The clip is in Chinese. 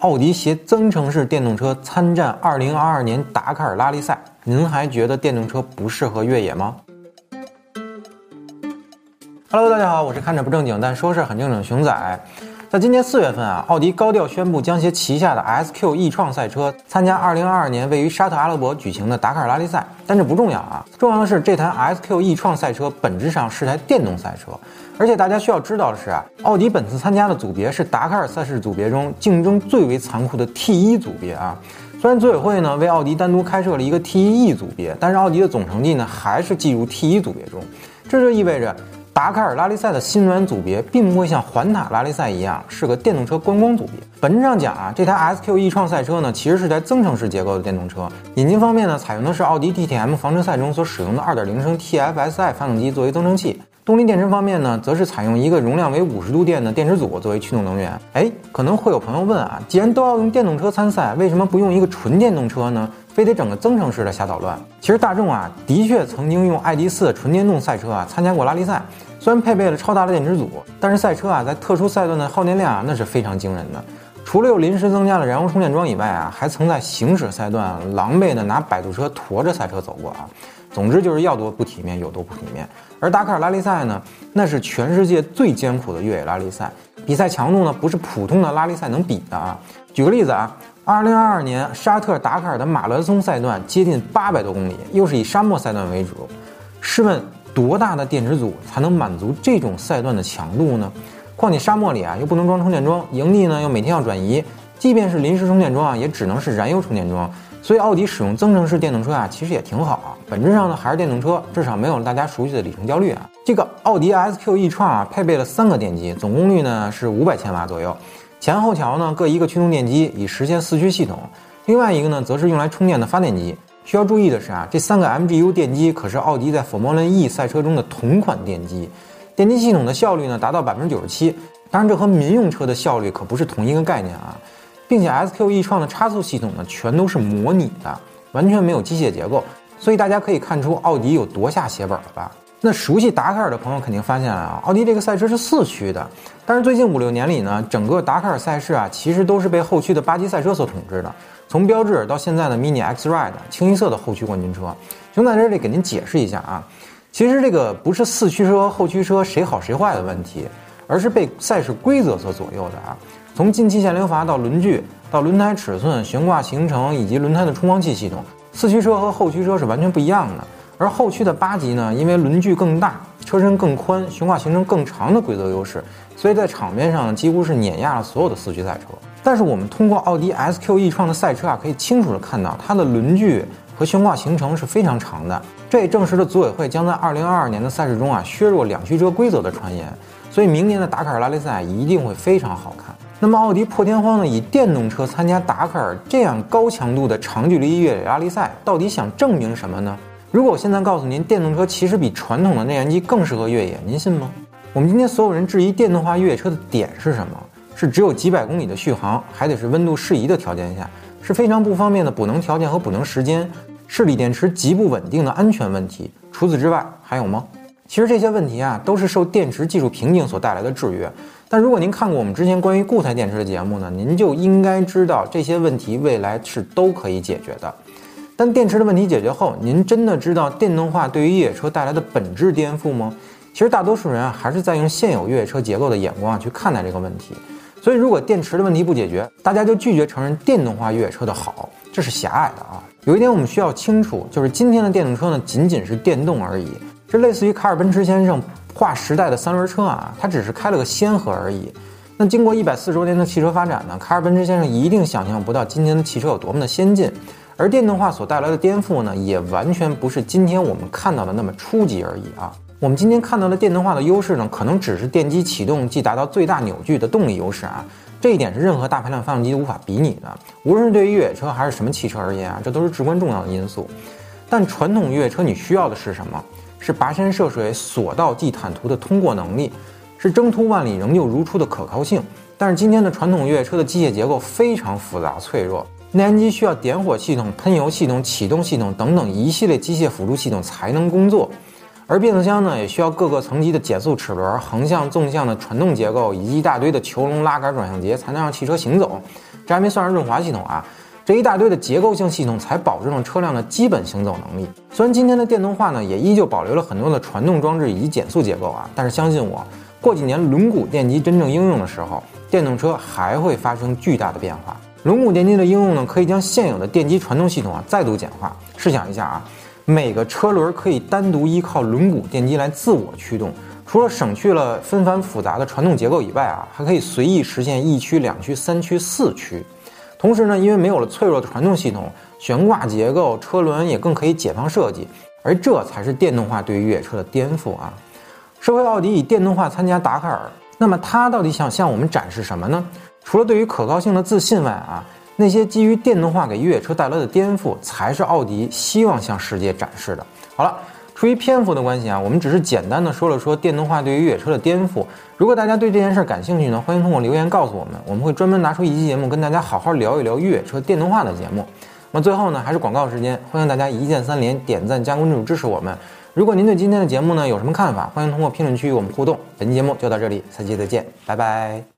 奥迪携增程式电动车参战2022年达喀尔拉力赛，您还觉得电动车不适合越野吗？Hello，大家好，我是看着不正经但说事很正经的熊仔。在今年四月份啊，奥迪高调宣布将携旗下的 SQ e 创赛车参加2022年位于沙特阿拉伯举行的达喀尔拉力赛。但这不重要啊，重要的是这台 SQ e 创赛车本质上是台电动赛车。而且大家需要知道的是啊，奥迪本次参加的组别是达喀尔赛事组别中竞争最为残酷的 T1 组别啊。虽然组委会呢为奥迪单独开设了一个 T1E 组别，但是奥迪的总成绩呢还是计入 T1 组别中。这就意味着达喀尔拉力赛的新能源组别并不会像环塔拉力赛一样是个电动车观光组别。本质上讲啊，这台 SQ-E 创赛车呢其实是台增程式结构的电动车。引擎方面呢，采用的是奥迪 DTM 房车赛中所使用的2.0升 TFSI 发动机作为增程器。动力电池方面呢，则是采用一个容量为五十度电的电池组作为驱动能源。哎，可能会有朋友问啊，既然都要用电动车参赛，为什么不用一个纯电动车呢？非得整个增程式的瞎捣乱？其实大众啊，的确曾经用 ID.4 纯电动赛车啊参加过拉力赛，虽然配备了超大的电池组，但是赛车啊在特殊赛段的耗电量啊那是非常惊人的。除了又临时增加了燃油充电桩以外啊，还曾在行驶赛段狼狈的拿摆渡车驮着赛车走过啊。总之就是要多不体面有多不体面。而达喀尔拉力赛呢，那是全世界最艰苦的越野拉力赛，比赛强度呢不是普通的拉力赛能比的啊。举个例子啊，二零二二年沙特达喀尔的马拉松赛段接近八百多公里，又是以沙漠赛段为主。试问多大的电池组才能满足这种赛段的强度呢？况且沙漠里啊又不能装充电桩，营地呢又每天要转移，即便是临时充电桩啊，也只能是燃油充电桩。所以奥迪使用增程式电动车啊，其实也挺好啊。本质上呢还是电动车，至少没有了大家熟悉的里程焦虑啊。这个奥迪 SQ e 创啊，配备了三个电机，总功率呢是五百千瓦左右，前后桥呢各一个驱动电机，以实现四驱系统。另外一个呢则是用来充电的发电机。需要注意的是啊，这三个 MGU 电机可是奥迪在 Formula E 赛车中的同款电机，电机系统的效率呢达到百分之九十七。当然这和民用车的效率可不是同一个概念啊。并且 SQ e 创的差速系统呢，全都是模拟的，完全没有机械结构，所以大家可以看出奥迪有多下血本了吧？那熟悉达喀尔的朋友肯定发现了啊，奥迪这个赛车是四驱的，但是最近五六年里呢，整个达喀尔赛事啊，其实都是被后驱的八级赛车所统治的。从标致到现在的 Mini X Ride 清一色的后驱冠军车，熊在这里给您解释一下啊，其实这个不是四驱车后驱车谁好谁坏的问题，而是被赛事规则所左右的啊。从进气限流阀到轮距，到轮胎尺寸、悬挂行程以及轮胎的冲锋器系统，四驱车和后驱车是完全不一样的。而后驱的八级呢，因为轮距更大、车身更宽、悬挂行程更长的规则优势，所以在场面上几乎是碾压了所有的四驱赛车。但是我们通过奥迪 SQ e 创的赛车啊，可以清楚的看到它的轮距和悬挂行程是非常长的。这也证实了组委会将在2022年的赛事中啊削弱两驱车规则的传言。所以明年的达喀尔拉力赛一定会非常好看。那么奥迪破天荒的以电动车参加达喀尔这样高强度的长距离越野拉力赛，到底想证明什么呢？如果我现在告诉您，电动车其实比传统的内燃机更适合越野，您信吗？我们今天所有人质疑电动化越野车的点是什么？是只有几百公里的续航，还得是温度适宜的条件下，是非常不方便的补能条件和补能时间，是锂电池极不稳定的安全问题。除此之外还有吗？其实这些问题啊，都是受电池技术瓶颈所带来的制约。但如果您看过我们之前关于固态电池的节目呢，您就应该知道这些问题未来是都可以解决的。但电池的问题解决后，您真的知道电动化对于越野车带来的本质颠覆吗？其实大多数人啊，还是在用现有越野车结构的眼光啊去看待这个问题。所以，如果电池的问题不解决，大家就拒绝承认电动化越野车的好，这是狭隘的啊。有一点我们需要清楚，就是今天的电动车呢，仅仅是电动而已。这类似于卡尔奔驰先生划时代的三轮车啊，它只是开了个先河而已。那经过一百四十多年的汽车发展呢，卡尔奔驰先生一定想象不到今天的汽车有多么的先进。而电动化所带来的颠覆呢，也完全不是今天我们看到的那么初级而已啊。我们今天看到的电动化的优势呢，可能只是电机启动即达到最大扭矩的动力优势啊。这一点是任何大排量发动机都无法比拟的。无论是对于越野车还是什么汽车而言啊，这都是至关重要的因素。但传统越野车你需要的是什么？是跋山涉水、所到即坦途的通过能力，是征途万里仍旧如初的可靠性。但是今天的传统越野车的机械结构非常复杂脆弱，内燃机需要点火系统、喷油系统、启动系统等等一系列机械辅助系统才能工作，而变速箱呢，也需要各个层级的减速齿轮、横向、纵向的传动结构，以及一大堆的球笼、拉杆、转向节，才能让汽车行走。这还没算上润滑系统啊！这一大堆的结构性系统才保证了车辆的基本行走能力。虽然今天的电动化呢，也依旧保留了很多的传动装置以及减速结构啊，但是相信我，过几年轮毂电机真正应用的时候，电动车还会发生巨大的变化。轮毂电机的应用呢，可以将现有的电机传动系统啊再度简化。试想一下啊。每个车轮可以单独依靠轮毂电机来自我驱动，除了省去了纷繁复杂的传动结构以外啊，还可以随意实现一驱、两驱、三驱、四驱。同时呢，因为没有了脆弱的传动系统，悬挂结构、车轮也更可以解放设计。而这才是电动化对于越野车的颠覆啊！社会奥迪以电动化参加达喀尔，那么它到底想向我们展示什么呢？除了对于可靠性的自信外啊。那些基于电动化给越野车带来的颠覆，才是奥迪希望向世界展示的。好了，出于篇幅的关系啊，我们只是简单的说了说电动化对于越野车的颠覆。如果大家对这件事感兴趣呢，欢迎通过留言告诉我们，我们会专门拿出一期节目跟大家好好聊一聊越野车电动化的节目。那最后呢，还是广告时间，欢迎大家一键三连、点赞加关注支持我们。如果您对今天的节目呢有什么看法，欢迎通过评论区与我们互动。本期节目就到这里，下期再见，拜拜。